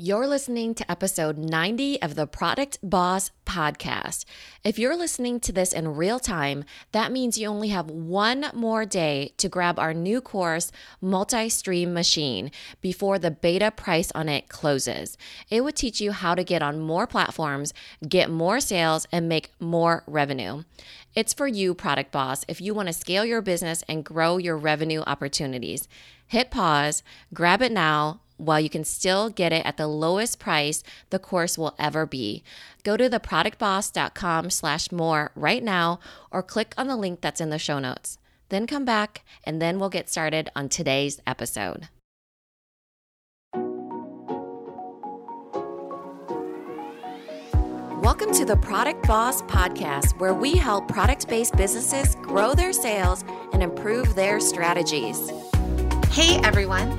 You're listening to episode 90 of the Product Boss podcast. If you're listening to this in real time, that means you only have one more day to grab our new course, Multi Stream Machine, before the beta price on it closes. It would teach you how to get on more platforms, get more sales, and make more revenue. It's for you, Product Boss, if you want to scale your business and grow your revenue opportunities. Hit pause, grab it now while you can still get it at the lowest price the course will ever be. Go to theproductboss.com slash more right now or click on the link that's in the show notes. Then come back and then we'll get started on today's episode. Welcome to the Product Boss Podcast, where we help product based businesses grow their sales and improve their strategies. Hey everyone.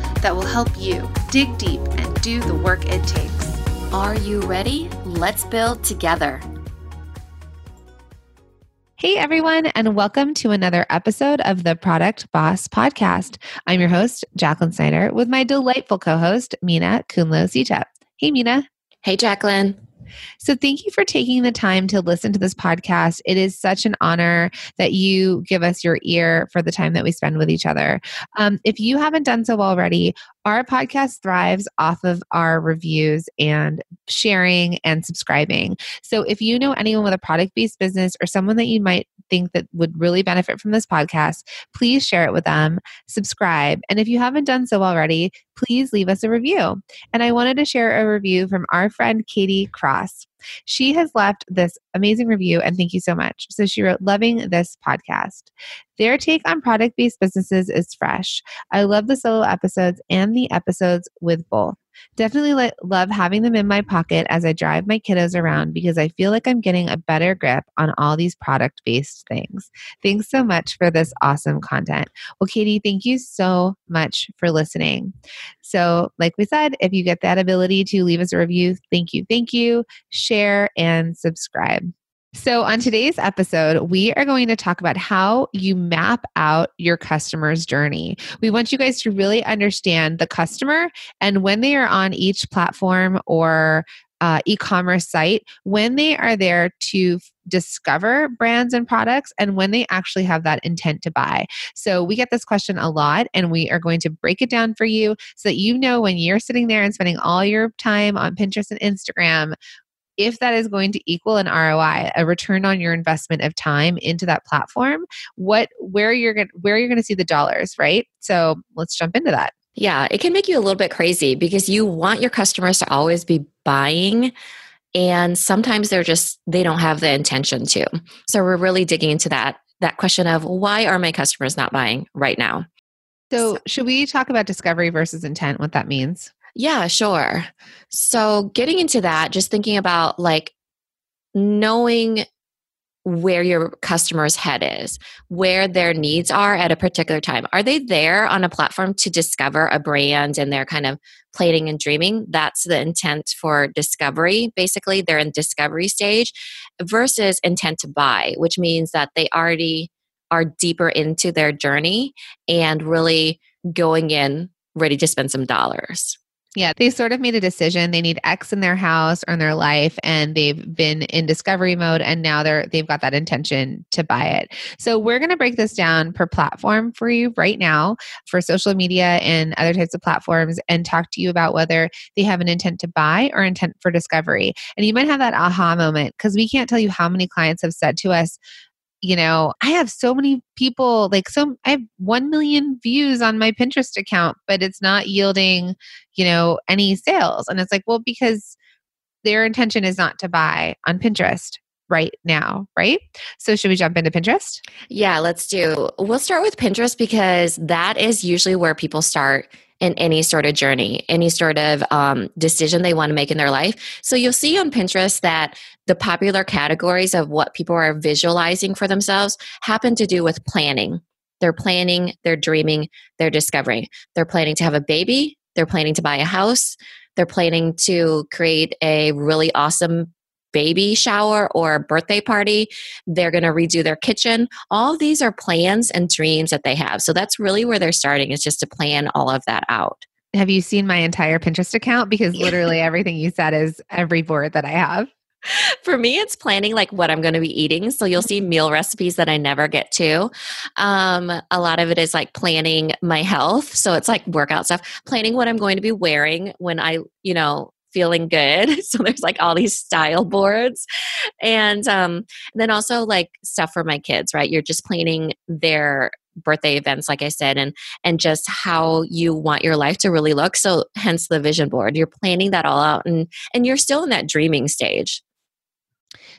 that will help you dig deep and do the work it takes. Are you ready? Let's build together. Hey, everyone, and welcome to another episode of the Product Boss Podcast. I'm your host, Jacqueline Snyder, with my delightful co host, Minna Khounlo-Sithep. Hey, Minna. Hey, Jacqueline. So, thank you for taking the time to listen to this podcast. It is such an honor that you give us your ear for the time that we spend with each other. Um, if you haven't done so already, our podcast thrives off of our reviews and sharing and subscribing. So, if you know anyone with a product based business or someone that you might think that would really benefit from this podcast, please share it with them, subscribe. And if you haven't done so already, please leave us a review. And I wanted to share a review from our friend Katie Cross. She has left this amazing review, and thank you so much. So she wrote, Loving this podcast. Their take on product based businesses is fresh. I love the solo episodes and the episodes with both. Definitely li- love having them in my pocket as I drive my kiddos around because I feel like I'm getting a better grip on all these product based things. Thanks so much for this awesome content. Well, Katie, thank you so much for listening. So, like we said, if you get that ability to leave us a review, thank you, thank you, share, and subscribe. So, on today's episode, we are going to talk about how you map out your customer's journey. We want you guys to really understand the customer and when they are on each platform or uh, e commerce site, when they are there to discover brands and products and when they actually have that intent to buy. So we get this question a lot and we are going to break it down for you so that you know when you're sitting there and spending all your time on Pinterest and Instagram if that is going to equal an ROI, a return on your investment of time into that platform, what where you're going where you're going to see the dollars, right? So, let's jump into that. Yeah, it can make you a little bit crazy because you want your customers to always be buying and sometimes they're just they don't have the intention to. So, we're really digging into that that question of why are my customers not buying right now? So, should we talk about discovery versus intent, what that means? Yeah, sure. So, getting into that, just thinking about like knowing where your customer's head is, where their needs are at a particular time. Are they there on a platform to discover a brand and they're kind of playing and dreaming? That's the intent for discovery. Basically, they're in discovery stage versus intent to buy, which means that they already are deeper into their journey and really going in ready to spend some dollars. Yeah, they sort of made a decision. They need X in their house or in their life, and they've been in discovery mode, and now they're they've got that intention to buy it. So we're going to break this down per platform for you right now for social media and other types of platforms, and talk to you about whether they have an intent to buy or intent for discovery. And you might have that aha moment because we can't tell you how many clients have said to us, you know, I have so many people, like some, I have 1 million views on my Pinterest account, but it's not yielding, you know, any sales. And it's like, well, because their intention is not to buy on Pinterest right now, right? So, should we jump into Pinterest? Yeah, let's do. We'll start with Pinterest because that is usually where people start in any sort of journey, any sort of um, decision they want to make in their life. So you'll see on Pinterest that the popular categories of what people are visualizing for themselves happen to do with planning. They're planning, they're dreaming, they're discovering. They're planning to have a baby, they're planning to buy a house, they're planning to create a really awesome baby shower or birthday party. They're going to redo their kitchen. All these are plans and dreams that they have. So that's really where they're starting is just to plan all of that out. Have you seen my entire Pinterest account? Because literally everything you said is every board that I have. For me, it's planning like what I'm going to be eating. So you'll see meal recipes that I never get to. Um, a lot of it is like planning my health. So it's like workout stuff, planning what I'm going to be wearing when I, you know, feeling good. So there's like all these style boards. And um, then also like stuff for my kids, right? You're just planning their birthday events like i said and and just how you want your life to really look so hence the vision board you're planning that all out and and you're still in that dreaming stage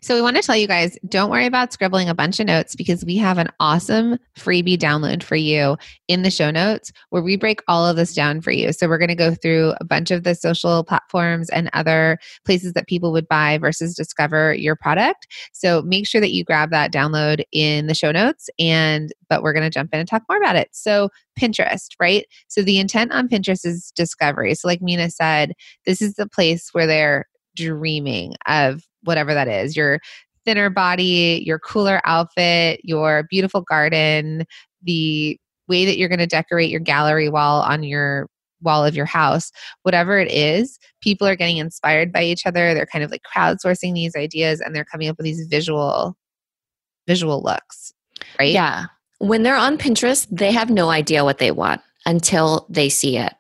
so, we want to tell you guys don't worry about scribbling a bunch of notes because we have an awesome freebie download for you in the show notes where we break all of this down for you. So, we're going to go through a bunch of the social platforms and other places that people would buy versus discover your product. So, make sure that you grab that download in the show notes. And, but we're going to jump in and talk more about it. So, Pinterest, right? So, the intent on Pinterest is discovery. So, like Minna said, this is the place where they're dreaming of whatever that is your thinner body, your cooler outfit, your beautiful garden, the way that you're going to decorate your gallery wall on your wall of your house, whatever it is, people are getting inspired by each other. They're kind of like crowdsourcing these ideas and they're coming up with these visual visual looks, right? Yeah. When they're on Pinterest, they have no idea what they want until they see it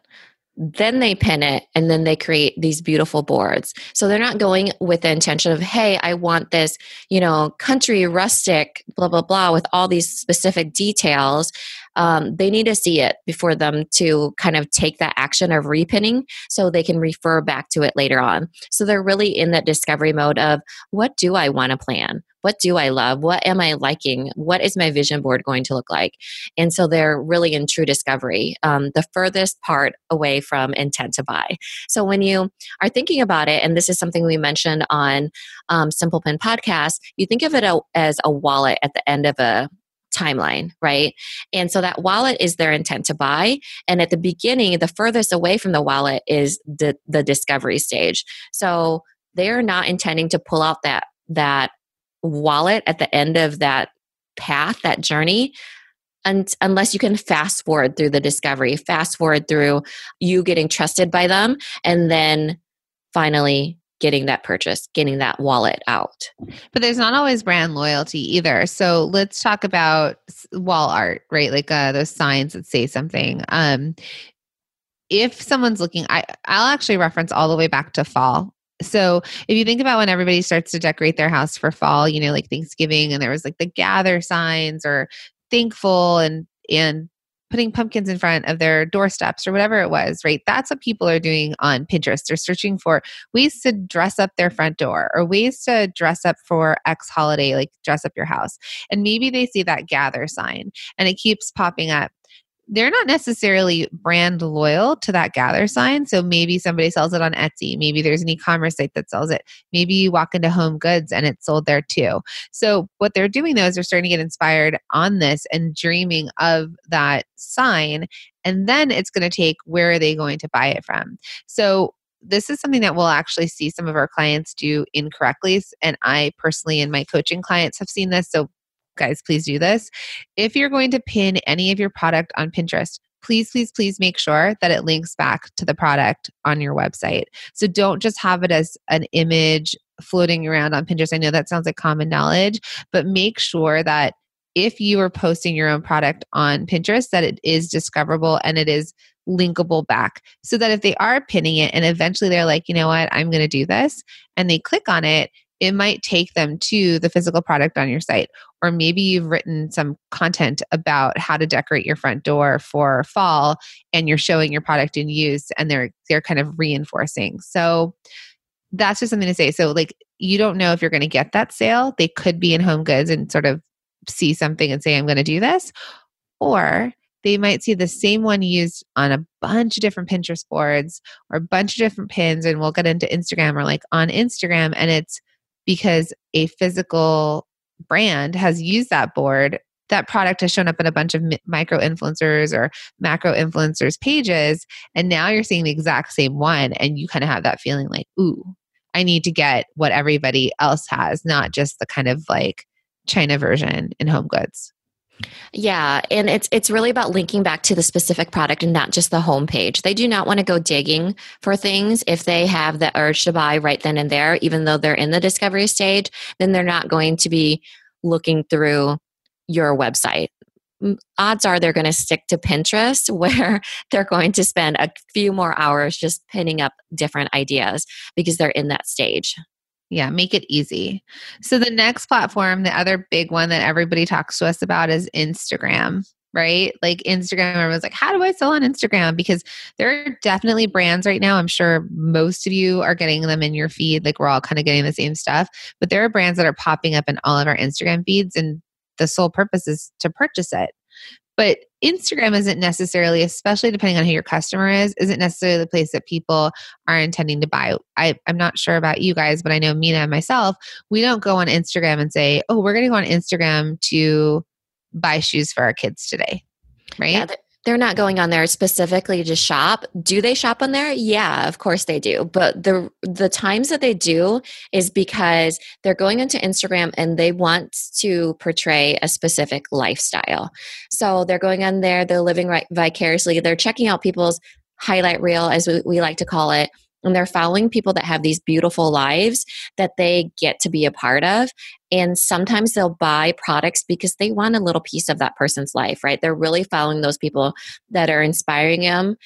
then they pin it and then they create these beautiful boards so they're not going with the intention of hey i want this you know country rustic blah blah blah with all these specific details um, they need to see it before them to kind of take that action of repinning so they can refer back to it later on. So they're really in that discovery mode of what do I want to plan? What do I love? What am I liking? What is my vision board going to look like? And so they're really in true discovery, um, the furthest part away from intent to buy. So when you are thinking about it, and this is something we mentioned on um, Simple Pin podcast, you think of it as a wallet at the end of a timeline, right? And so that wallet is their intent to buy. And at the beginning, the furthest away from the wallet is the, the discovery stage. So they're not intending to pull out that that wallet at the end of that path, that journey, and unless you can fast forward through the discovery, fast forward through you getting trusted by them, and then finally getting that purchase, getting that wallet out. But there's not always brand loyalty either. So let's talk about wall art, right? Like uh, those signs that say something. Um, if someone's looking, I, I'll actually reference all the way back to fall. So if you think about when everybody starts to decorate their house for fall, you know, like Thanksgiving, and there was like the gather signs or thankful and and putting pumpkins in front of their doorsteps or whatever it was, right? That's what people are doing on Pinterest. They're searching for ways to dress up their front door or ways to dress up for X holiday, like dress up your house. And maybe they see that gather sign and it keeps popping up they're not necessarily brand loyal to that gather sign. So maybe somebody sells it on Etsy. Maybe there's an e commerce site that sells it. Maybe you walk into Home Goods and it's sold there too. So what they're doing though is they're starting to get inspired on this and dreaming of that sign. And then it's going to take where are they going to buy it from? So this is something that we'll actually see some of our clients do incorrectly. And I personally, and my coaching clients have seen this. So guys, please do this. If you're going to pin any of your product on Pinterest, please, please, please make sure that it links back to the product on your website. So don't just have it as an image floating around on Pinterest. I know that sounds like common knowledge, but make sure that if you are posting your own product on Pinterest, that it is discoverable and it is linkable back so that if they are pinning it and eventually they're like, you know what, I'm going to do this, and they click on it, it might take them to the physical product on your site. Or maybe you've written some content about how to decorate your front door for fall and you're showing your product in use and they're they're kind of reinforcing. So that's just something to say. So like you don't know if you're going to get that sale. They could be in home goods and sort of see something and say, I'm going to do this. Or they might see the same one used on a bunch of different Pinterest boards or a bunch of different pins. And we'll get into Instagram or like on Instagram. And it's because a physical brand has used that board. That product has shown up in a bunch of micro influencers or macro influencers pages. And now you're seeing the exact same one. And you kind of have that feeling like, ooh, I need to get what everybody else has, not just the kind of like China version in home goods. Yeah, and it's it's really about linking back to the specific product and not just the homepage. They do not want to go digging for things if they have the urge to buy right then and there, even though they're in the discovery stage, then they're not going to be looking through your website. Odds are they're going to stick to Pinterest where they're going to spend a few more hours just pinning up different ideas because they're in that stage. Yeah, make it easy. So the next platform, the other big one that everybody talks to us about is Instagram, right? Like Instagram, everyone's like, how do I sell on Instagram? Because there are definitely brands right now. I'm sure most of you are getting them in your feed. Like we're all kind of getting the same stuff. But there are brands that are popping up in all of our Instagram feeds, and the sole purpose is to purchase it. But Instagram isn't necessarily, especially depending on who your customer is, isn't necessarily the place that people are intending to buy. I, I'm not sure about you guys, but I know Minna and myself, we don't go on Instagram and say, oh, we're going to go on Instagram to buy shoes for our kids today. Right? Yeah, they're not going on there specifically to shop. Do they shop on there? Yeah, of course they do. But the the times that they do is because they're going into Instagram and they want to portray a specific lifestyle. So they're going on there, they're living right vicariously, they're checking out people's highlight reel as we, we like to call it and they're following people that have these beautiful lives that they get to be a part of. And sometimes they'll buy products because they want a little piece of that person's life right? They're really following those people that are inspiring them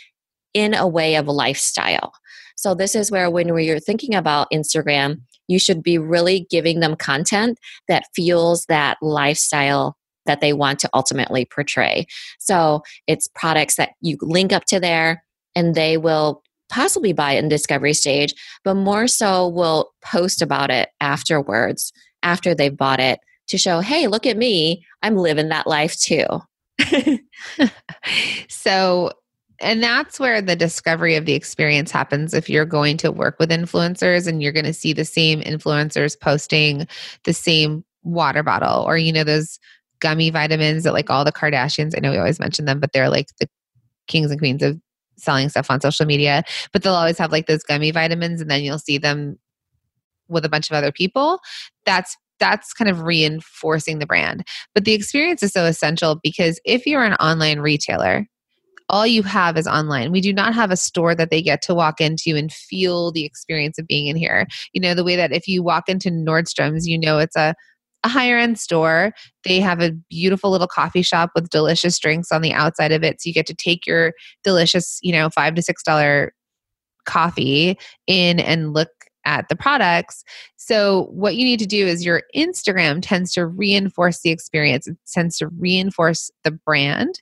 in a way of lifestyle. So this is where when you're thinking about instagram you should be really giving them content that fuels that lifestyle that they want to ultimately portray. So it's products that you link up to there and they will possibly buy it in discovery stage, but more so will post about it afterwards, after they've bought it, to show, hey, look at me, I'm living that life too. so, and that's where the discovery of the experience happens if you're going to work with influencers and you're going to see the same influencers posting the same water bottle or, you know, those gummy vitamins that like all the Kardashians, I know we always mention them, but they're like the kings and queens of selling stuff on social media, but they'll always have like those gummy vitamins and then you'll see them with a bunch of other people. That's that's kind of reinforcing the brand. But the experience is so essential because if you're an online retailer, all you have is online. We do not have a store that they get to walk into and feel the experience of being in here. You know, the way that if you walk into Nordstrom's, you know it's a a higher end store. They have a beautiful little coffee shop with delicious drinks on the outside of it. So you get to take your delicious, you know, five to six dollar coffee in and look at the products. So, what you need to do is your Instagram tends to reinforce the experience, it tends to reinforce the brand.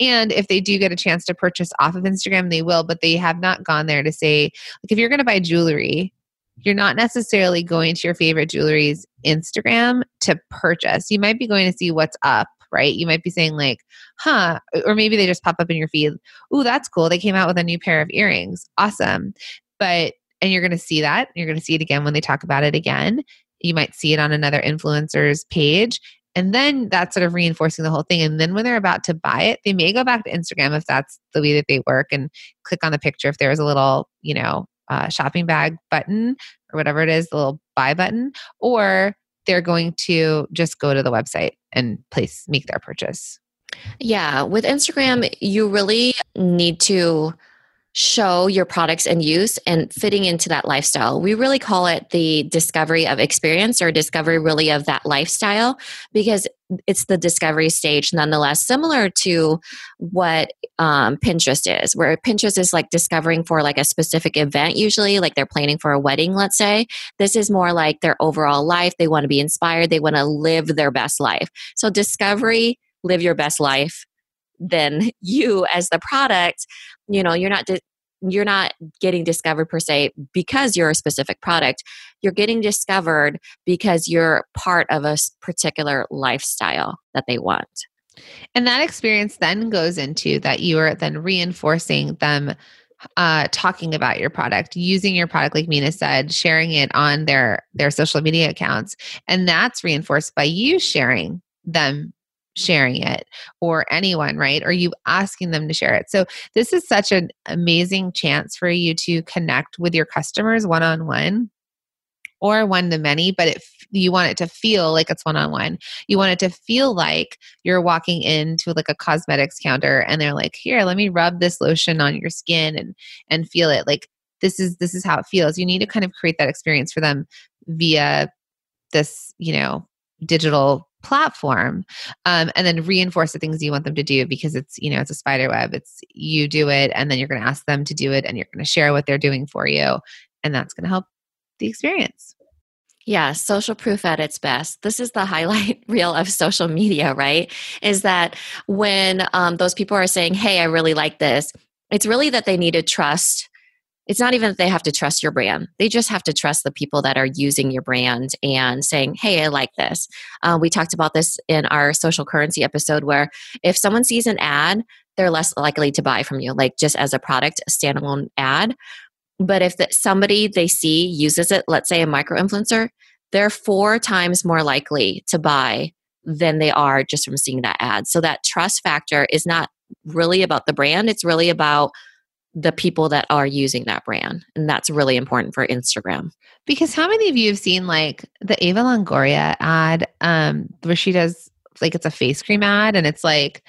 And if they do get a chance to purchase off of Instagram, they will, but they have not gone there to say, like, if you're going to buy jewelry, you're not necessarily going to your favorite jewelry's Instagram to purchase. You might be going to see what's up, right? You might be saying, like, huh, or maybe they just pop up in your feed. Ooh, that's cool. They came out with a new pair of earrings. Awesome. But, and you're going to see that. You're going to see it again when they talk about it again. You might see it on another influencer's page. And then that's sort of reinforcing the whole thing. And then when they're about to buy it, they may go back to Instagram if that's the way that they work and click on the picture if there was a little, you know, uh, shopping bag button or whatever it is, the little buy button, or they're going to just go to the website and place make their purchase. Yeah, with Instagram, you really need to show your products and use and fitting into that lifestyle. We really call it the discovery of experience or discovery really of that lifestyle because it's the discovery stage nonetheless, similar to what um, Pinterest is, where Pinterest is like discovering for like a specific event, usually like they're planning for a wedding, let's say. This is more like their overall life. They want to be inspired, they want to live their best life. So, discovery, live your best life then you as the product you know you're not di- you're not getting discovered per se because you're a specific product. You're getting discovered because you're part of a particular lifestyle that they want. And that experience then goes into that you are then reinforcing them uh, talking about your product, using your product, like Minna said, sharing it on their their social media accounts, and that's reinforced by you sharing them sharing it or anyone right or you asking them to share it so this is such an amazing chance for you to connect with your customers one on one or one to many, but it, you want it to feel like it's one on one. You want it to feel like you're walking into like a cosmetics counter and they're like, "Here, let me rub this lotion on your skin and and feel it." Like this is this is how it feels. You need to kind of create that experience for them via this, you know, digital platform um, and then reinforce the things you want them to do because it's you know it's a spider web it's you do it and then you're going to ask them to do it and you're going to share what they're doing for you and that's going to help the experience. Yeah, social proof at its best. This is the highlight reel of social media, right? Is that when um, those people are saying, hey, I really like this, it's really that they need to trust. It's not even that they have to trust your brand. They just have to trust the people that are using your brand and saying, hey, I like this. Uh, we talked about this in our social currency episode where if someone sees an ad, they're less likely to buy from you, like just as a product, a standalone ad. But if the, somebody they see uses it, let's say a micro influencer, they're four times more likely to buy than they are just from seeing that ad. So that trust factor is not really about the brand, it's really about the people that are using that brand. And that's really important for Instagram. Because how many of you have seen like the Eva Longoria ad um, where she does like it's a face cream ad and it's like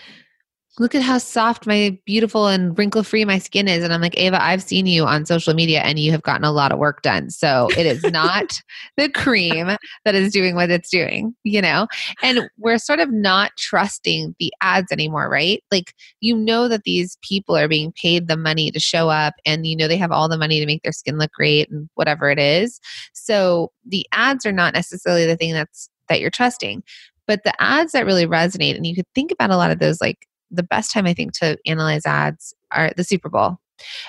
look at how soft my beautiful and wrinkle free my skin is. And I'm like, Ava, I've seen you on social media and you have gotten a lot of work done. So it is not the cream that is doing what it's doing, you know? And we're sort of not trusting the ads anymore, right? Like, you know that these people are being paid the money to show up and you know they have all the money to make their skin look great and whatever it is. So the ads are not necessarily the thing that's that you're trusting but the ads that really resonate and you could think about a lot of those like the best time I think to analyze ads are the Super Bowl.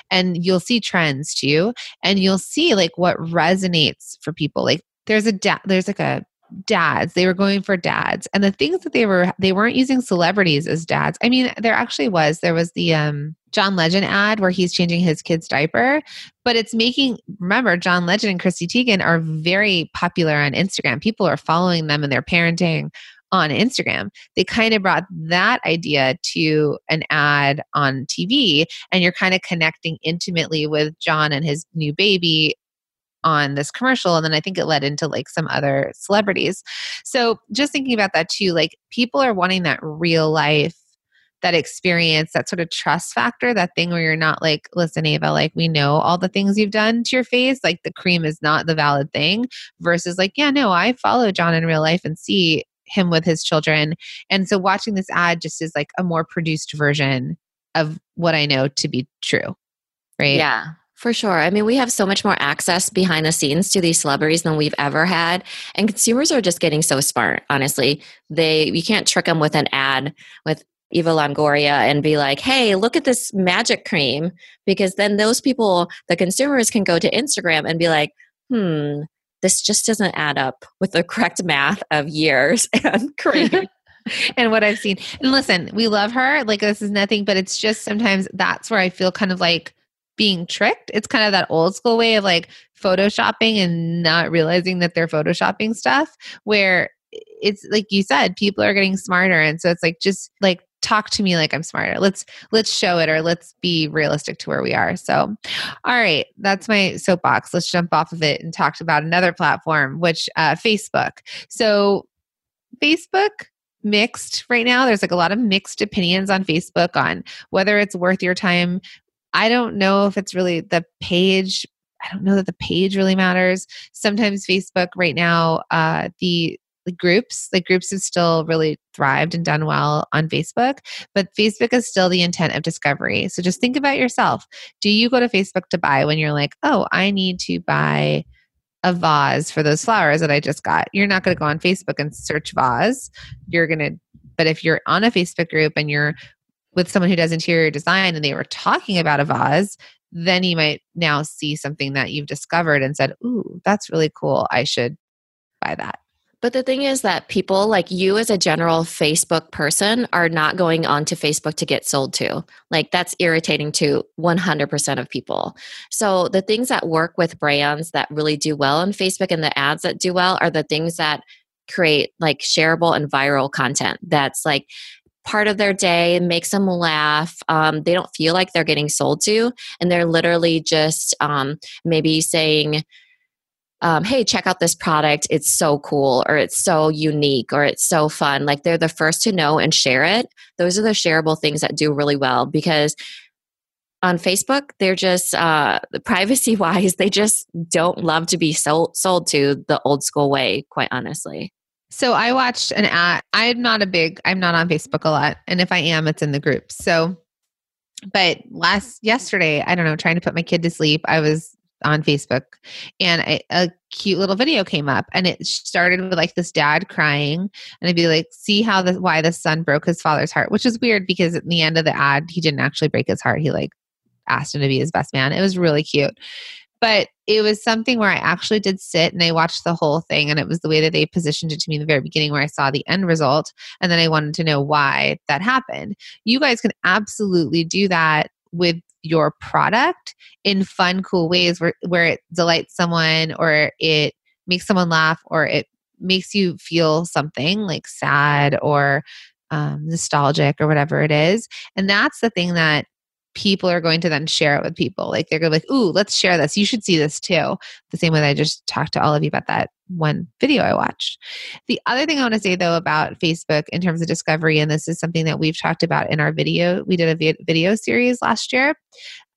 And you'll see trends too. And you'll see like what resonates for people. Like there's a da- there's like a dads. They were going for dads. And the things that they were they weren't using celebrities as dads. I mean there actually was. There was the um john legend ad where he's changing his kid's diaper. But it's making remember john legend and chrissy teigen are very popular on instagram. People are following them and they're parenting on Instagram. They kind of brought that idea to an ad on TV, and you're kind of connecting intimately with John and his new baby on this commercial and then i think it led into like some other celebrities so just thinking about that too like people are wanting that real life that experience, that sort of trust factor, that thing where you're not like, listen, Ava, like we know all the things you've done to your face, like the cream is not the valid thing, versus like, yeah, no, I follow John in real life and see him with his children. And so watching this ad just is like a more produced version of what I know to be true. Right. Yeah. For sure. I mean, we have so much more access behind the scenes to these celebrities than we've ever had. And consumers are just getting so smart, honestly. They you can't trick them with an ad with Eva Longoria and be like, hey, look at this magic cream. Because then those people, the consumers, can go to Instagram and be like, hmm, this just doesn't add up with the correct math of years and career. and what I've seen. And listen, we love her. Like this is nothing, but it's just sometimes that's where I feel kind of like being tricked. It's kind of that old school way of like photoshopping and not realizing that they're photoshopping stuff where it's like you said people are getting smarter and so it's like just like talk to me like i'm smarter. Let's let's show it or let's be realistic to where we are. So all right that's my soapbox. Let's jump off of it and talk about another platform which uh, facebook. So facebook mixed right now. There's like a lot of mixed opinions on facebook on whether it's worth your time. I don't know if it's really the page I don't know that the page really matters. Sometimes Facebook right now, uh, the like groups the groups have still really thrived and done well on facebook but facebook is still the intent of discovery. So just think about yourself. Do you go to facebook to buy when you're like oh i need to buy a vase for those flowers that i just got. You're not going to go on facebook and search vase. You're going to but if you're on a facebook group and you're with someone who does interior design and they were talking about a vase then you might now see something that you've discovered and said ooh that's really cool. I should buy that But the thing is that people like you as a general Facebook person are not going onto Facebook to get sold to. Like that's irritating to 100% of people. So the things that work with brands that really do well on Facebook and the ads that do well are the things that create like shareable and viral content that's like part of their day, makes them laugh. Um, they don't feel like they're getting sold to, and they're literally just um, maybe saying, um, hey, check out this product. It's so cool, or it's so unique, or it's so fun. Like they're the first to know and share it. Those are the shareable things that do really well because on Facebook, they're just uh, privacy wise, they just don't love to be sold, sold to the old school way, quite honestly. So I watched an ad. I'm not a big, I'm not on Facebook a lot. And if I am, it's in the group. So, but last, yesterday, I don't know, trying to put my kid to sleep, I was on Facebook and a, a cute little video came up and it started with like this dad crying and I'd be like, see how the, why the son broke his father's heart, which is weird because at the end of the ad, he didn't actually break his heart. He like asked him to be his best man. It was really cute but it was something where I actually did sit and I watched the whole thing. And it was the way that they positioned it to me in the very beginning where I saw the end result. And then I wanted to know why that happened. You guys can absolutely do that with your product in fun, cool ways where, where it delights someone or it makes someone laugh or it makes you feel something like sad or um, nostalgic or whatever it is. And that's the thing that people are going to then share it with people. Like they're going to be like, ooh, let's share this. You should see this too. The same way that I just talked to all of you about that one video I watched. The other thing I want to say though about Facebook in terms of discovery, and this is something that we've talked about in our video, we did a video series last year.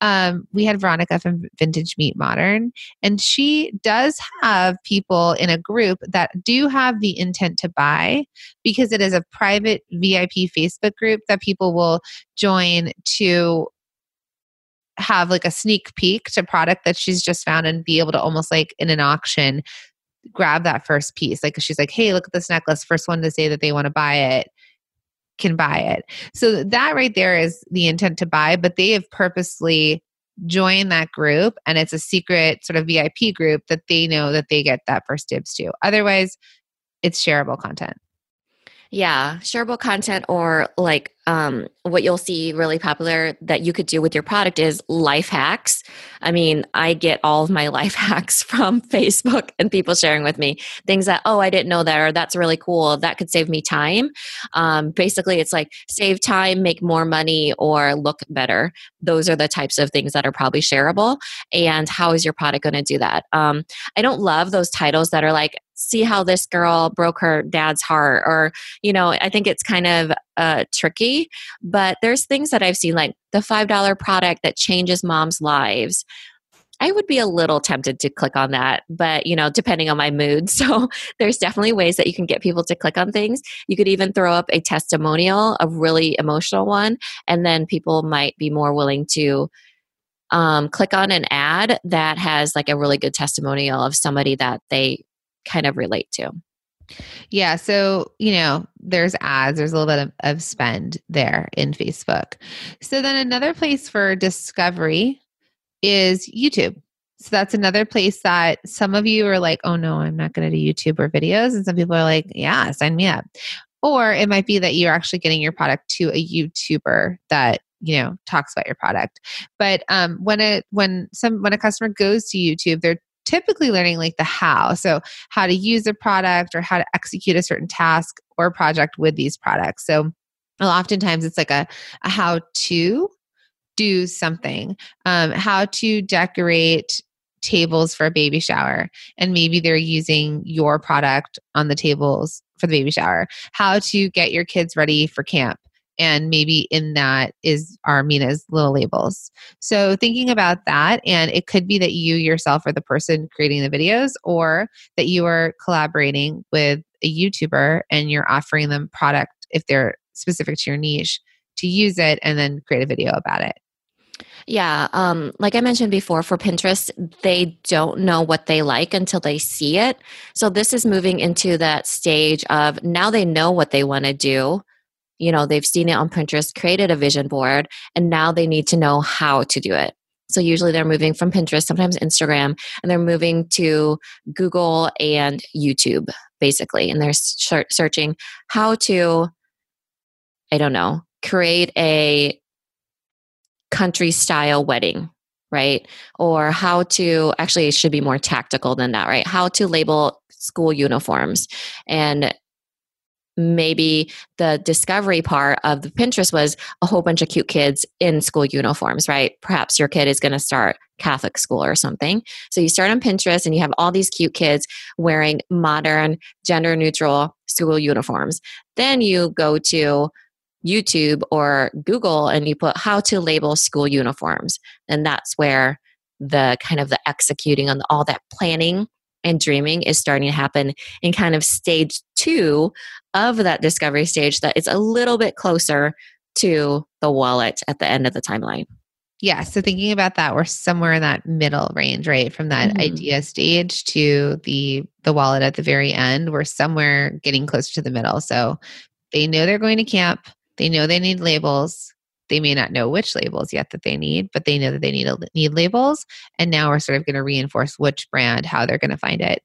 Um, we had Veronica from Vintage Meet Modern, and she does have people in a group that do have the intent to buy because it is a private VIP Facebook group that people will join to have like a sneak peek to product that she's just found and be able to almost like in an auction grab that first piece. Like she's like hey look at this necklace. First one to say that they want to buy it can buy it. So that right there is the intent to buy but they have purposely joined that group and it's a secret sort of vip group that they know that they get that first dibs to. Otherwise it's shareable content yeah, shareable content or like um, what you'll see really popular that you could do with your product is life hacks. I mean, I get all of my life hacks from Facebook and people sharing with me things that, oh, I didn't know that, or that's really cool. That could save me time. Um, basically, it's like save time, make more money, or look better. Those are the types of things that are probably shareable. And how is your product going to do that? Um, I don't love those titles that are like, see how this girl broke her dad's heart or you know i think it's kind of uh, tricky but there's things that i've seen like the five dollar product that changes moms lives I would be a little tempted to click on that, but you know, depending on my mood. So there's definitely ways that you can get people to click on things. You could even throw up a testimonial, a really emotional one, and then people might be more willing to um, click on an ad that has like a really good testimonial of somebody that they kind of relate to. Yeah. So, you know, there's ads, there's a little bit of, of, spend there in Facebook. So, then another place for discovery is YouTube. So, that's another place that some of you are like, oh no, I'm not going to do YouTube or videos. And some people are like, yeah, sign me up. Or it might be that you're actually getting your product to a YouTuber that you know talks about your product but um, when a when some when a customer goes to youtube they're typically learning like the how. So, how to use a product or how to execute a certain task or project with these products. So, oftentimes it's like a, a how to do something, um, how to decorate tables for a baby shower. And maybe they're using your product on the tables for the baby shower, how to get your kids ready for camp and maybe in that is our Minna's little labels. So thinking about that, and it could be that you yourself are the person creating the videos, or that you are collaborating with a YouTuber and you're offering them product if they're specific to your niche to use it and then create a video about it. Yeah, um, like I mentioned before, for Pinterest, they don't know what they like until they see it. So this is moving into that stage of now they know what they want to do you know they've seen it on pinterest created a vision board and now they need to know how to do it so usually they're moving from pinterest sometimes instagram and they're moving to google and youtube basically, and they're searching how to, I don't know, create a country style wedding, right? Or how to actually, it should be more tactical than that, right? How to label school uniforms and maybe the discovery part of the Pinterest was a whole bunch of cute kids in school uniforms, right? Perhaps your kid is going to start Catholic school or something. So you start on Pinterest and you have all these cute kids wearing modern, gender neutral school uniforms. Then you go to YouTube or Google and you put how to label school uniforms. And that's where the kind of the executing on all that planning and dreaming is starting to happen in kind of stage two of that discovery stage that is a little bit closer to the wallet at the end of the timeline. Yeah. So thinking about that, we're somewhere in that middle range, right? From that mm-hmm. idea stage to the the wallet at the very end. We're somewhere getting closer to the middle. So they know they're going to camp. They know they need labels. They may not know which labels yet that they need, but they know that they need need labels. And now we're sort of going to reinforce which brand, how they're going to find it.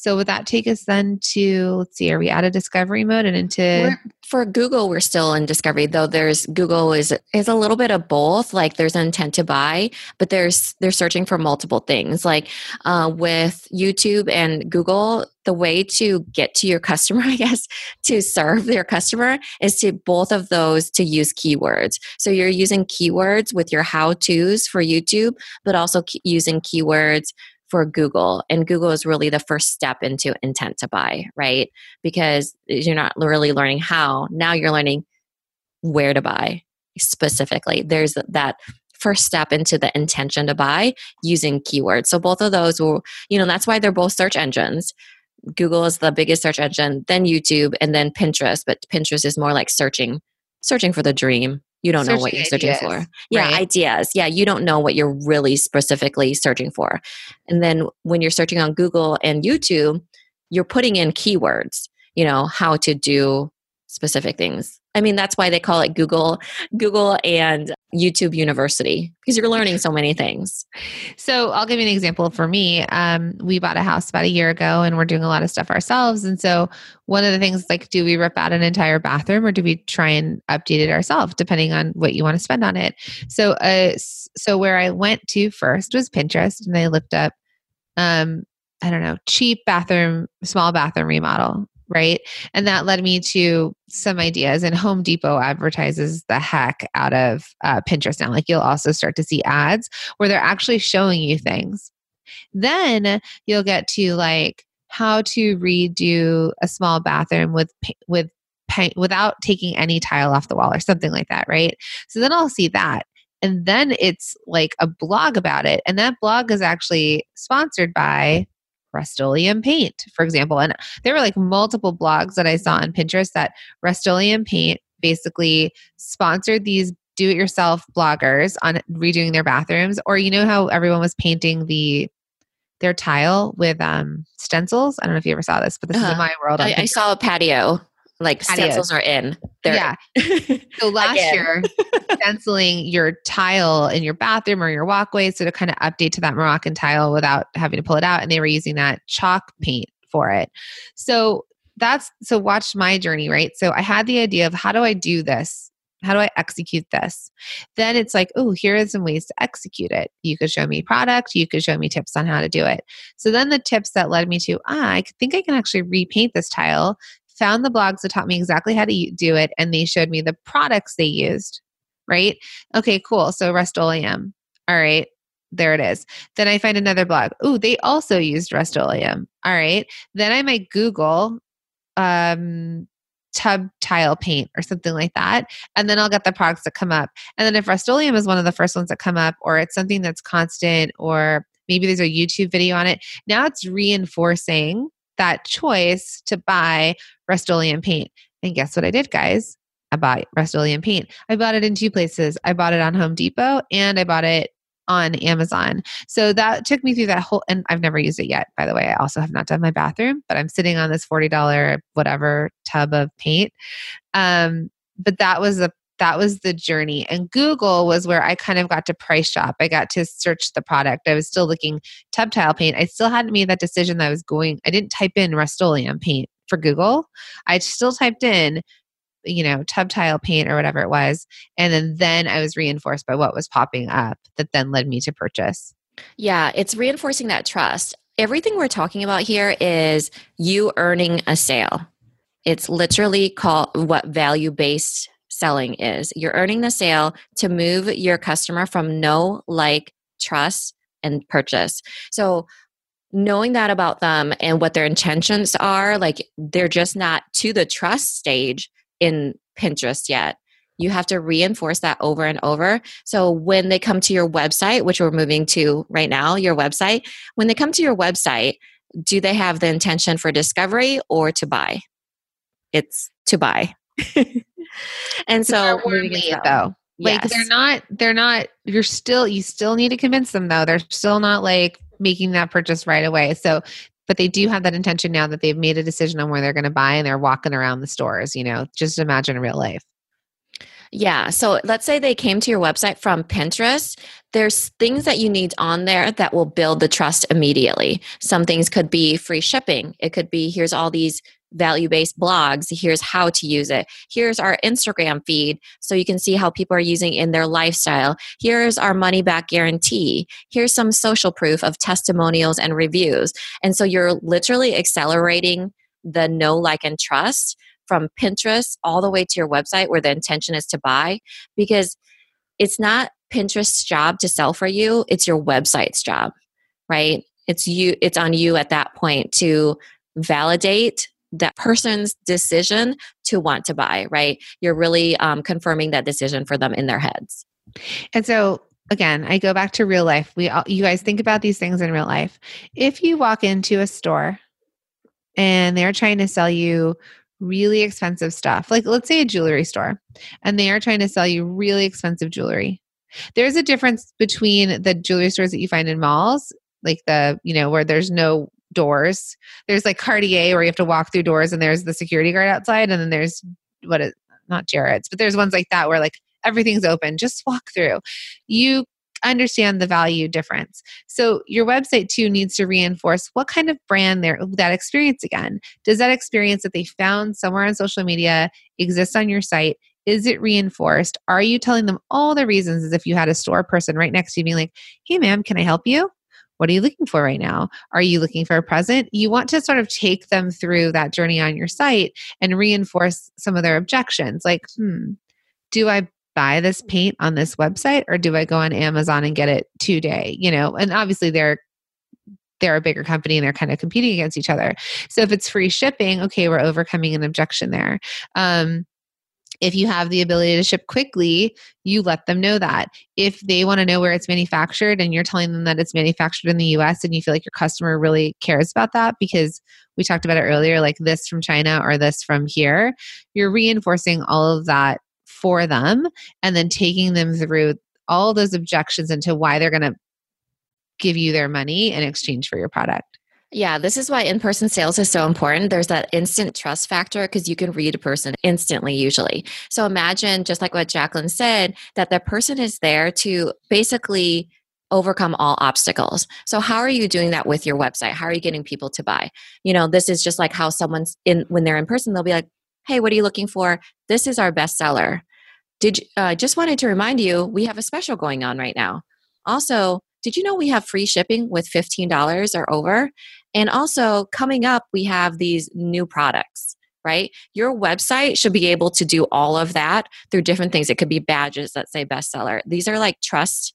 So would that take us then to let's see, are we out of discovery mode and into we're, for Google we're still in discovery though there's Google is is a little bit of both. Like there's intent to buy, but there's they're searching for multiple things. Like uh, with YouTube and Google, the way to get to your customer, I guess, to serve your customer is to both of those to use keywords. So you're using keywords with your how to's for YouTube, but also using keywords for Google. And Google is really the first step into intent to buy, right? Because you're not really learning how. Now you're learning where to buy specifically. There's that first step into the intention to buy using keywords. So both of those will, you know, that's why they're both search engines. Google is the biggest search engine, then YouTube, and then Pinterest. But Pinterest is more like searching, searching for the dream, you don't searching know what you're searching ideas, for. Yeah, ideas. Yeah, you don't know what you're really specifically searching for. And then when you're searching on Google and YouTube, you're putting in keywords, you know, how to do specific things. I mean, that's why they call it Google, Google and YouTube University because you're learning so many things. So I'll give you an example for me. Um, we bought a house about a year ago and we're doing a lot of stuff ourselves. And so one of the things like, do we rip out an entire bathroom or do we try and update it ourselves, depending on what you want to spend on it? So, uh, so where I went to first was Pinterest and I looked up, um, I don't know, cheap bathroom, small bathroom remodel right? And that led me to some ideas. And Home Depot advertises the heck out of uh, Pinterest now. Like you'll also start to see ads where they're actually showing you things. Then you'll get to like how to redo a small bathroom with with paint without taking any tile off the wall or something like that, right? So then I'll see that. And then it's like a blog about it. And that blog is actually sponsored by Rust-Oleum paint, for example. And there were like multiple blogs that I saw on Pinterest that Rust-Oleum paint basically sponsored these do it yourself bloggers on redoing their bathrooms. Or you know how everyone was painting the their tile with um stencils? I don't know if you ever saw this, but this uh, is in uh-huh. my world. I, I saw a patio like stencils are in. They're yeah. So last year, stenciling your tile in your bathroom or your walkway, so to kind of update to that Moroccan tile without having to pull it out, and they were using that chalk paint for it. So that's so watch my journey, right? So I had the idea of how do I do this? How do I execute this? Then it's like, oh, here are some ways to execute it. You could show me product, you could show me tips on how to do it. So then the tips that led me to, ah, I think I can actually repaint this tile found the blogs that taught me exactly how to do it, and they showed me the products they used. Right? Okay, cool. So Rust-Oleum. All right, there it is. Then I find another blog. Ooh, they also used Rust-Oleum. All right. Then I might Google um, tub tile paint or something like that. And then I'll get the products that come up. And then if Rust-Oleum is one of the first ones that come up, or it's something that's constant, or maybe there's a YouTube video on it, now it's reinforcing that choice to buy Rust-Oleum paint. And guess what I did, guys? I bought Rust-Oleum paint. I bought it in two places. I bought it on Home Depot and I bought it on Amazon. So that took me through that whole, and I've never used it yet, by the way. I also have not done my bathroom, but I'm sitting on this $40 whatever tub of paint. Um, but that was a that was the journey. And Google was where I kind of got to price shop. I got to search the product. I was still looking tub tile paint. I still hadn't made that decision that I was going, I didn't type in Rust-Oleum paint for Google. I still typed in, you know, tub tile paint or whatever it was. And then, then I was reinforced by what was popping up that then led me to purchase. Yeah, it's reinforcing that trust. Everything we're talking about here is you earning a sale. It's literally called what value based selling is. You're earning the sale to move your customer from no, like, trust, and purchase. So, knowing that about them and what their intentions are, like they're just not to the trust stage in Pinterest yet. You have to reinforce that over and over. So when they come to your website, which we're moving to right now, your website, when they come to your website, do they have the intention for discovery or to buy? It's to buy. and so moving though. Like yes. they're not they're not you're still you still need to convince them though. They're still not like making that purchase right away. So but they do have that intention now that they've made a decision on where they're going to buy and they're walking around the stores, you know. Just imagine real life. Yeah. So let's say they came to your website from Pinterest. There's things that you need on there that will build the trust immediately. Some things could be free shipping. It could be here's all these value based blogs. Here's how to use it. Here's our Instagram feed so you can see how people are using in their lifestyle. Here's our money back guarantee. Here's some social proof of testimonials and reviews. And so you're literally accelerating the know, like, and trust from Pinterest all the way to your website where the intention is to buy because it's not Pinterest's job to sell for you, it's your website's job, right? It's you it's on you at that point to validate that person's decision to want to buy, right? You're really um, confirming that decision for them in their heads. And so again, I go back to real life. We all, you guys think about these things in real life. If you walk into a store and they're trying to sell you really expensive stuff, like let's say a jewelry store, and they are trying to sell you really expensive jewelry. There's a difference between the jewelry stores that you find in malls, like the, you know, where there's no doors. There's like Cartier where you have to walk through doors and there's the security guard outside. And then there's what is not Jared's, but there's ones like that where like everything's open. Just walk through. You understand the value difference. So your website too needs to reinforce what kind of brand there that experience again. Does that experience that they found somewhere on social media exist on your site? Is it reinforced? Are you telling them all the reasons as if you had a store person right next to you being like, hey ma'am, can I help you? What are you looking for right now? Are you looking for a present? You want to sort of take them through that journey on your site and reinforce some of their objections. Like, hmm, do I buy this paint on this website or do I go on Amazon and get it today? You know, and obviously they're they're a bigger company and they're kind of competing against each other. So if it's free shipping, okay, we're overcoming an objection there. Um, if you have the ability to ship quickly, you let them know that. If they want to know where it's manufactured and you're telling them that it's manufactured in the US and you feel like your customer really cares about that because we talked about it earlier, like this from China or this from here, you're reinforcing all of that for them and then taking them through all those objections into why they're going to give you their money in exchange for your product. Yeah, this is why in person sales is so important. There's that instant trust factor because you can read a person instantly, usually. So imagine, just like what Jacqueline said, that the person is there to basically overcome all obstacles. So how are you doing that with your website? How are you getting people to buy? You know, this is just like how someone's in when they're in person, they'll be like, "Hey, what are you looking for? This is our bestseller." Did you, uh, just wanted to remind you we have a special going on right now. Also, did you know we have free shipping with $15 or over? And also, coming up, we have these new products, right? Your website should be able to do all of that through different things. It could be badges that say bestseller. These are like trust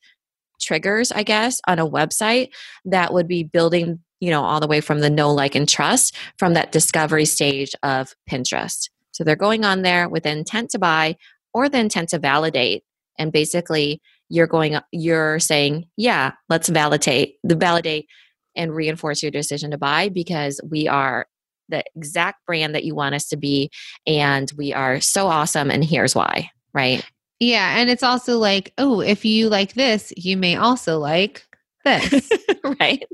triggers, I guess, on a website that would be building, you know, all the way from the know, like, and trust from that discovery stage of Pinterest. So they're going on there with intent to buy or the intent to validate. And basically, you're going, you're saying, yeah, let's validate the validate and reinforce your decision to buy because we are the exact brand that you want us to be and we are so awesome and here's why right yeah and it's also like oh if you like this you may also like this. right?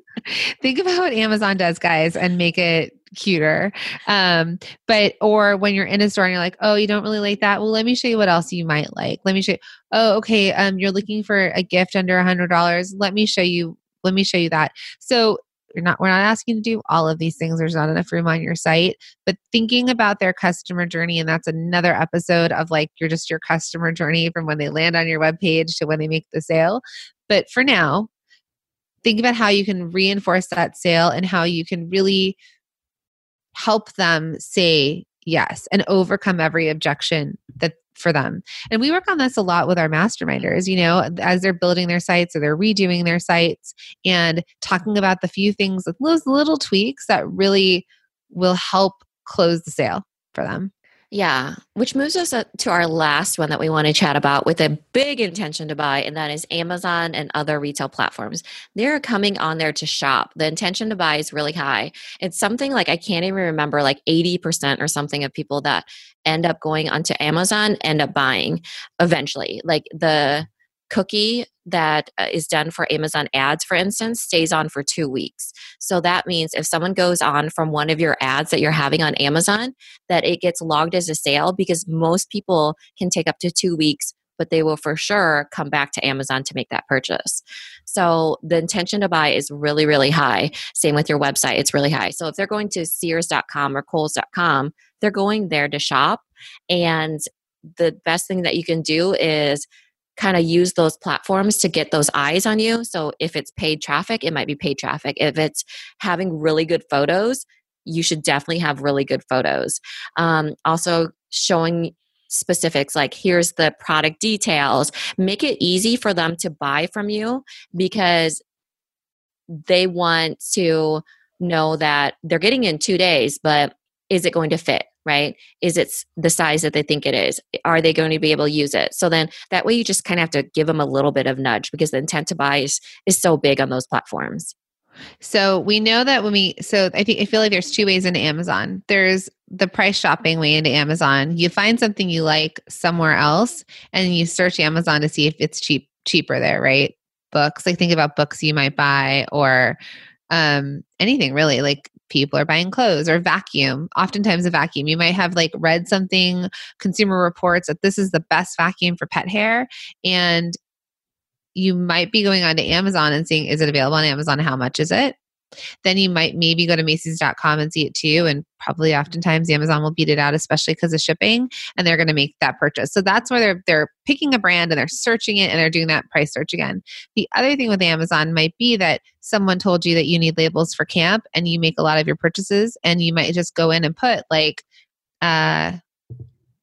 Think about what Amazon does, guys, and make it cuter. Um, but or when you're in a store and you're like, oh, you don't really like that. Well, let me show you what else you might like. Let me show you. Oh, okay. Um, you're looking for a gift under a hundred dollars. Let me show you. Let me show you that. So you're not we're not asking to do all of these things. There's not enough room on your site. But thinking about their customer journey and that's another episode of like you're just your customer journey from when they land on your web page to when they make the sale. But for now think about how you can reinforce that sale and how you can really help them say yes and overcome every objection that for them. And we work on this a lot with our masterminders, you know, as they're building their sites or they're redoing their sites and talking about the few things, those little tweaks that really will help close the sale for them. Yeah, which moves us uh, to our last one that we want to chat about with a big intention to buy, and that is Amazon and other retail platforms. They're coming on there to shop. The intention to buy is really high. It's something like I can't even remember, like 80% or something of people that end up going onto Amazon end up buying eventually. Like the cookie that uh, done for Amazon ads, for instance, stays on for two weeks. So that means if someone goes on from one of your ads that you're having on Amazon, that it gets logged as a sale because most people can take up to two weeks but they will for sure come back to Amazon to make that purchase. So the intention to buy is really, really high. Same with your website, it's really high. So if they're going to Sears.com or Kohl's.com, they're going there to shop. And the best thing that you can do is kind of use those platforms to get those eyes on you. So if it's paid traffic, it might be paid traffic. If it's having really good photos, you should definitely have really good photos. Um, also, showing specifics like here's the product details, make it easy for them to buy from you because they want to know that they're getting in two days, but is it going to fit? Right? Is it the size that they think it is? Are they going to be able to use it? So then that way you just kind of have to give them a little bit of nudge because the intent to buy is, is so big on those platforms. So we know that when we so I think I feel like there's two ways into Amazon. There's the price shopping way into Amazon. You find something you like somewhere else and you search Amazon to see if it's cheap cheaper there, right? Books, like think about books you might buy or um anything really like people are buying clothes or vacuum. Oftentimes a vacuum you might have like read something consumer reports that this is the best vacuum for pet hair and you might be going on to amazon and seeing is it available on amazon? How much is it then you might maybe go to Macy's.com and see it too. And probably oftentimes Amazon will beat it out, especially because of shipping, and they're going to make that purchase. So that's where they're they're picking a brand and they're searching it and they're doing that price search again. The other thing with Amazon might be that someone told you that you need labels for camp and you make a lot of your purchases and you might just go in and put like uh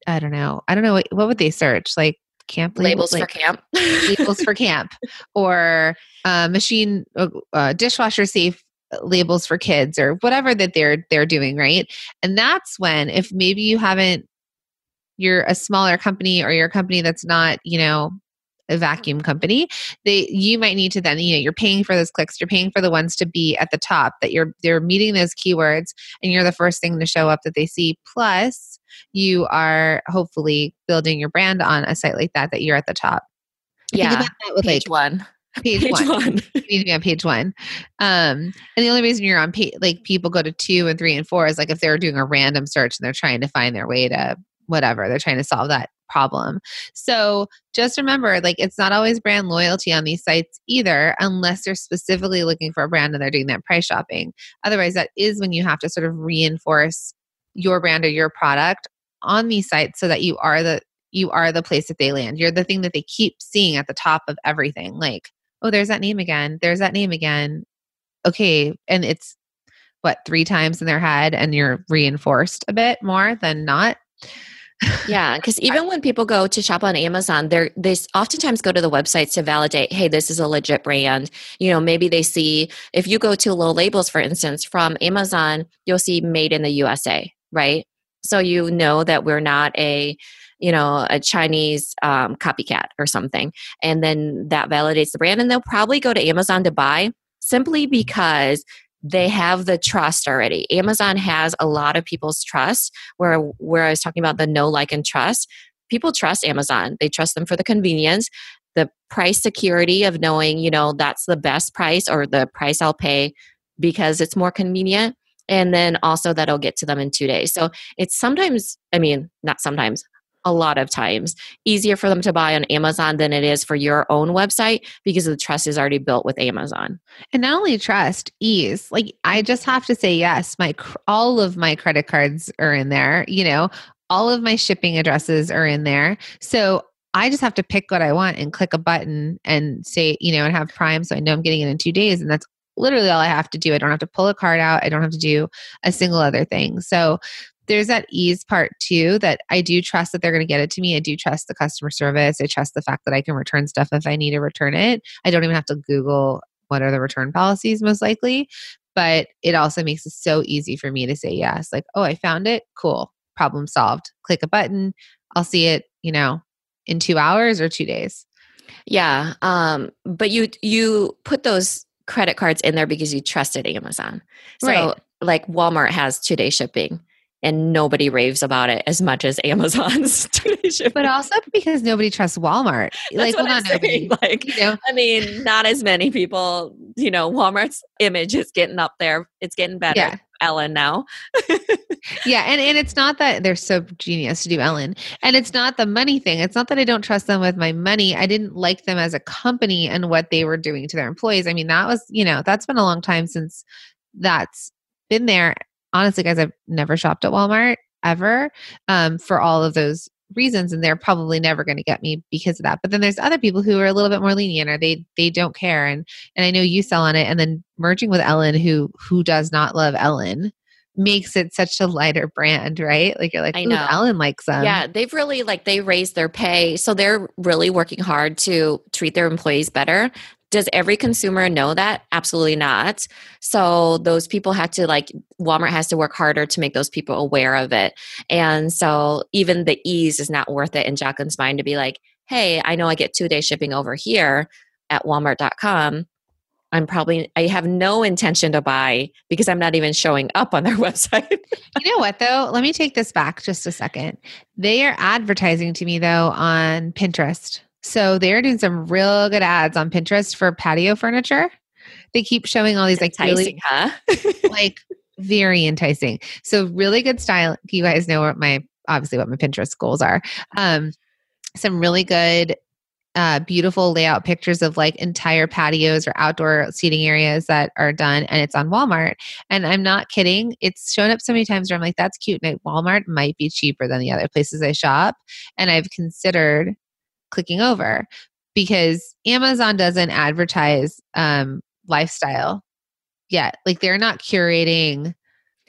I don't know. I don't know what, what would they search? Like camp labels, labels like, for camp labels for camp or uh, machine uh, uh, dishwasher safe labels for kids or whatever that they're they're doing right? And that's when if maybe you haven't you're a smaller company or you're a company that's not you know a vacuum company they you might need to then you know you're paying for those clicks you're paying for the ones to be at the top that you're they're meeting those keywords and you're the first thing to show up that they see. Plus you are hopefully building your brand on a site like that that you're at the top. Yeah with page like, one page, page one. one. you need to be on page one. Um, and the only reason you're on page, like people go to two and three and four is like if they're doing a random search and they're trying to find their way to whatever, they're trying to solve that problem. So just remember, like it's not always brand loyalty on these sites either, unless they're specifically looking for a brand and they're doing that price shopping. Otherwise, that is when you have to sort of reinforce your brand or your product on these sites so that you are the you are the place that they land. You're the thing that they keep seeing at the top of everything. Like oh, there's that name again. There's that name again. Okay. And it's what, three times in their head, and you're reinforced a bit more than not. yeah, because even when people go to shop on Amazon, they're they oftentimes go to the websites to validate, hey, this is a legit brand. You know, maybe they see if you go to Lil' Labels, for instance, from Amazon, you'll see made in the USA, right? So you know that we're not a you know, a Chinese um, copycat or something. And then that validates the brand. And they'll probably go to Amazon to buy simply because they have the trust already. Amazon has a lot of people's trust. Where where I was talking about the no like and trust, people trust Amazon. They trust them for the convenience. the price security of knowing, you know, that's the best price or the price I'll pay because it's more convenient. And then also that'll get to them in two days. So it's sometimes, I mean, not sometimes, a lot of times easier for them to buy on Amazon than it is for your own website because the trust is already built with Amazon. And not only trust, ease. Like I just have to say yes. My all of my credit cards are in there, you know, all of my shipping addresses are in there. So I just have to pick what I want and click a button and say, you know, and have Prime so I know I'm getting it in 2 days and that's literally all I have to do. I don't have to pull a card out. I don't have to do a single other thing. So there's that ease part too that I do trust that they're going to get it to me. I do trust the customer service. I trust the fact that I can return stuff if I need to return it. I don't even have to Google what are the return policies most likely. But it also makes it so easy for me to say yes. Like, oh, I found it. Cool. Problem solved. Click a button. I'll see it, you know, in two hours or two days. Yeah. Um, but you you put those credit cards in there because you trusted Amazon. So right. like Walmart has two day shipping and nobody raves about it as much as Amazon's. But also because nobody trusts Walmart. like, well, not nobody. Like, you know, I mean, not as many people. You know, Walmart's image is getting up there. It's getting better. Yeah. Ellen now. yeah, and, and it's not that they're so genius to do Ellen. And it's not the money thing. It's not that I don't trust them with my money. I didn't like them as a company and what they were doing to their employees. I mean, that was, you know, that's been a long time since that's been there honestly, guys, I've never shopped at Walmart ever um, for all of those reasons and they're probably never going to get me because of that but then there's other people who are a little bit more lenient or they they don't care and and i know you sell on it and then merging with ellen who who does not love ellen makes it such a lighter brand right? Like you're like i know. Ellen likes them yeah they've really like they raised their pay so they're really working hard to treat their employees better does every consumer know that? Absolutely not. So those people had to like Walmart has to work harder to make those people aware of it. And so even the ease is not worth it in Jacqueline's mind to be like, hey, I know I get two day shipping over here at walmart.com. I'm probably I have no intention to buy because I'm not even showing up on their website. you know what though? Let me take this back just a second. They are advertising to me though on Pinterest. So they're doing some real good ads on Pinterest for patio furniture. They keep showing all these like enticing, really, huh? like very enticing. So really good style. You guys know what my obviously what my Pinterest goals are. Um, some really good uh, beautiful layout pictures of like entire patios or outdoor seating areas that are done and it's on Walmart. And I'm not kidding. It's shown up so many times where I'm like, that's cute. And Walmart might be cheaper than the other places I shop. And I've considered clicking over because Amazon doesn't advertise um, lifestyle yet. Like they're not curating,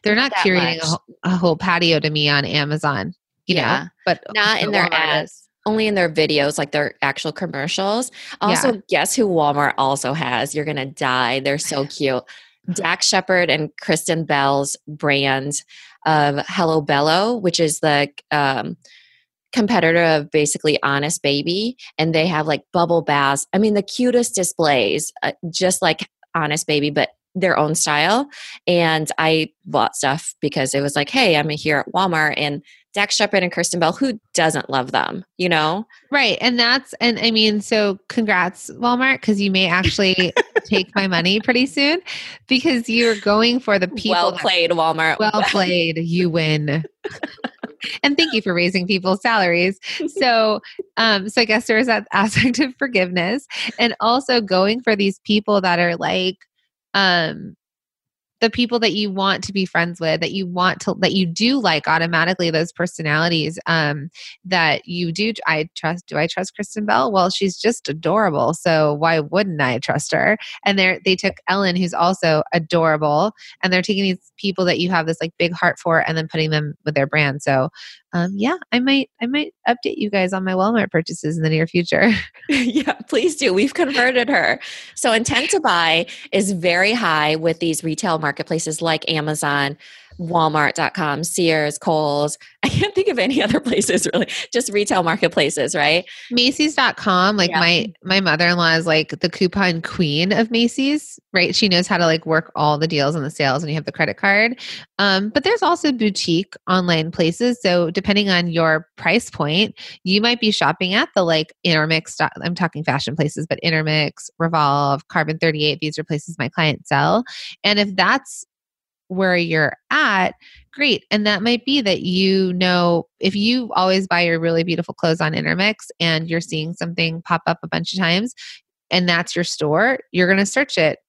they're not, not curating a, a, whole patio to me on Amazon. You yeah, know, but not in their Walmart ads. Is. Only in their videos, like their actual commercials. Also, yeah. guess who Walmart also has? You're gonna die. They're so cute. Dax Shepard and Kristen Bell's brand of Hello Bello, which is the um, competitor of basically Honest Baby, and they have like bubble baths. I mean, the cutest displays, uh, just like Honest Baby, but their own style. And I bought stuff because it was like, hey, I'm here at Walmart and Dax Shepard and Kristen Bell, who doesn't love them, you know? Right. And that's, and I mean, so congrats, Walmart, because you may actually take my money pretty soon because you're going for the people. Well played, Walmart. Well played. You win. and thank you for raising people's salaries. So, um, so I guess there is that aspect of forgiveness and also going for these people that are like, um, the people that you want to be friends with that you want to that you do like automatically those personalities um that you do i trust do i trust kristen bell well she's just adorable so why wouldn't i trust her and they they took ellen who's also adorable and they're taking these people that you have this like big heart for and then putting them with their brand so um, yeah, I might I might update you guys on my Walmart purchases in the near future. yeah, please do. We've converted her. So intent to buy is very high with these retail marketplaces like Amazon. Walmart.com, Sears, Kohl's. I can't think of any other places really, just retail marketplaces, right? Macy's.com. Like yeah. my my mother-in-law is like the coupon queen of Macy's, right? She knows how to like work all the deals and the sales and you have the credit card. Um, but there's also boutique online places. So depending on your price point, you might be shopping at the like intermix. I'm talking fashion places, but intermix, revolve, carbon 38. These are places my clients sell. And if that's where you're at, great. And that might be that you know if you always buy your really beautiful clothes on Intermix and you're seeing something pop up a bunch of times and that's your store, you're going to search it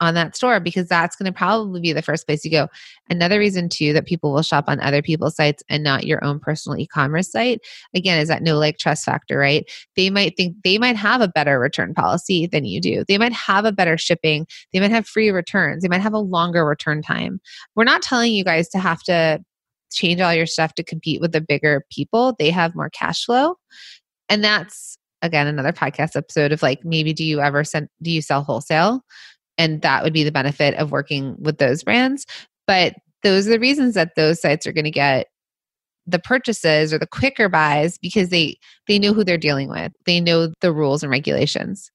on that store because that's going to probably be the first place you go. Another reason too that people will shop on other people's sites and not your own personal e-commerce site again is that no like trust factor, right? They might think they might have a better return policy than you do. They might have a better shipping, they might have free returns, they might have a longer return time. We're not telling you guys to have to change all your stuff to compete with the bigger people. They have more cash flow. And that's again another podcast episode of like maybe do you ever send do you sell wholesale and that would be the benefit of working with those brands. But those are the reasons that those sites are going to get the purchases or the quicker buys because they they know who they're dealing with. They know the rules and regulations.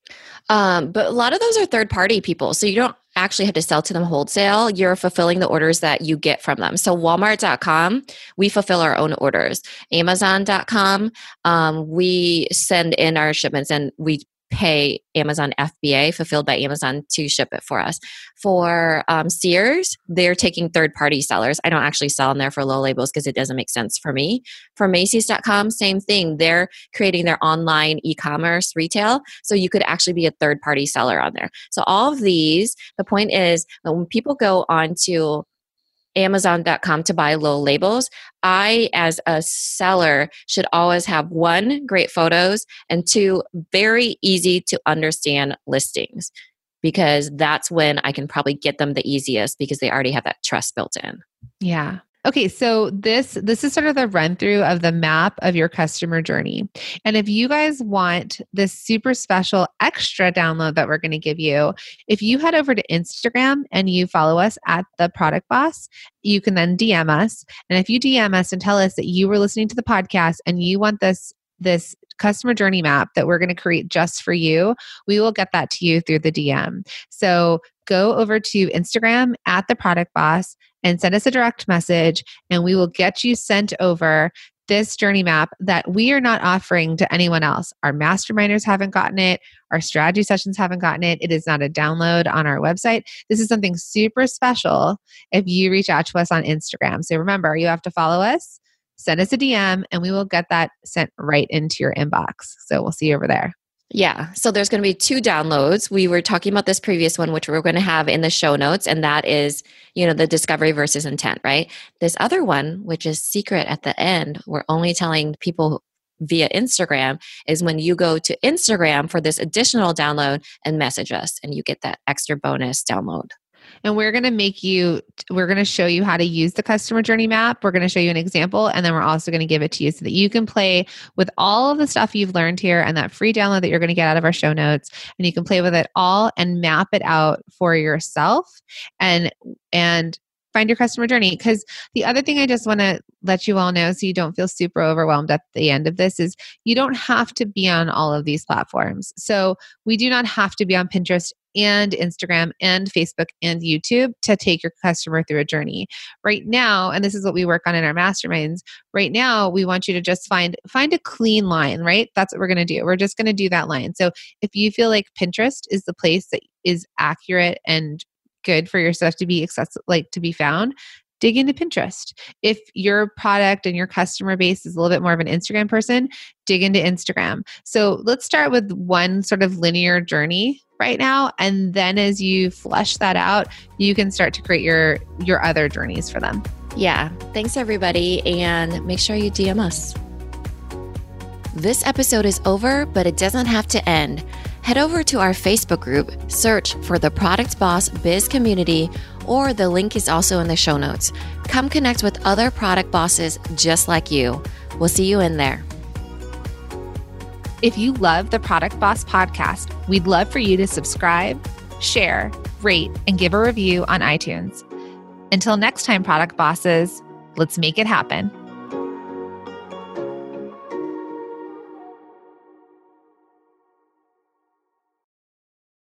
Um, but a lot of those are third party people so you don't actually have to sell to them wholesale. You're fulfilling the orders that you get from them. So walmart.com we fulfill our own orders. Amazon.com um, we send in our shipments and we pay Amazon FBA, fulfilled by Amazon, to ship it for us. For um, Sears, they're taking third party sellers. I don't actually sell in there for Lil' Labels because it doesn't make sense for me. For Macy's.com, same thing. They're creating their online e commerce retail. So you could actually be a third party seller on there. So all of these, the point is that when people go on to Amazon.com to buy Lil' Labels, I, as a seller, should always have one, great photos, and two, very easy to understand listings because that's when I can probably get them the easiest because they already have that trust built in. Yeah. Okay, so this this is sort of the run through of the map of your customer journey. And if you guys want this super special extra download that we're going to give you, if you head over to Instagram and you follow us at the product boss, you can then DM us. And if you DM us and tell us that you were listening to the podcast and you want this this customer journey map that we're going to create just for you, we will get that to you through the DM. So go over to Instagram at the product boss and send us a direct message, and we will get you sent over this journey map that we are not offering to anyone else. Our masterminders haven't gotten it, our strategy sessions haven't gotten it. It is not a download on our website. This is something super special if you reach out to us on Instagram. So remember, you have to follow us, send us a DM, and we will get that sent right into your inbox. So we'll see you over there. Yeah. So there's going to be two downloads. We were talking about this previous one, which we're going to have in the show notes, and that is, you know, the discovery versus intent, right? This other one, which is secret at the end, we're only telling people via Instagram, is when you go to Instagram for this additional download and message us, and you get that extra bonus download and we're going to make you we're going to show you how to use the customer journey map. We're going to show you an example and then we're also going to give it to you so that you can play with all of the stuff you've learned here and that free download that you're going to get out of our show notes. And you can play with it all and map it out for yourself. And and find your customer journey because the other thing i just want to let you all know so you don't feel super overwhelmed at the end of this is you don't have to be on all of these platforms so we do not have to be on pinterest and Instagram and Facebook and YouTube to take your customer through a journey. Right now, and this is what we work on in our masterminds, right now we want you to just find find a clean line, right? That's what we're going to do. We're just going to do that line. So if you feel like Pinterest is the place that is accurate and good for your stuff to be accessible like to be found dig into Pinterest. If your product and your customer base is a little bit more of an Instagram person, dig into Instagram. So let's start with one sort of linear journey right now and then as you flesh that out, you can start to create your your other journeys for them. Yeah. Thanks everybody and make sure you DM us. This episode is over, but it doesn't have to end. Head over to our Facebook group, search for the Product Boss Biz Community, or the link is also in the show notes. Come connect with other product bosses just like you. We'll see you in there. If you love the Product Boss podcast, we'd love for you to subscribe, share, rate, and give a review on iTunes. Until next time, product bosses, let's make it happen.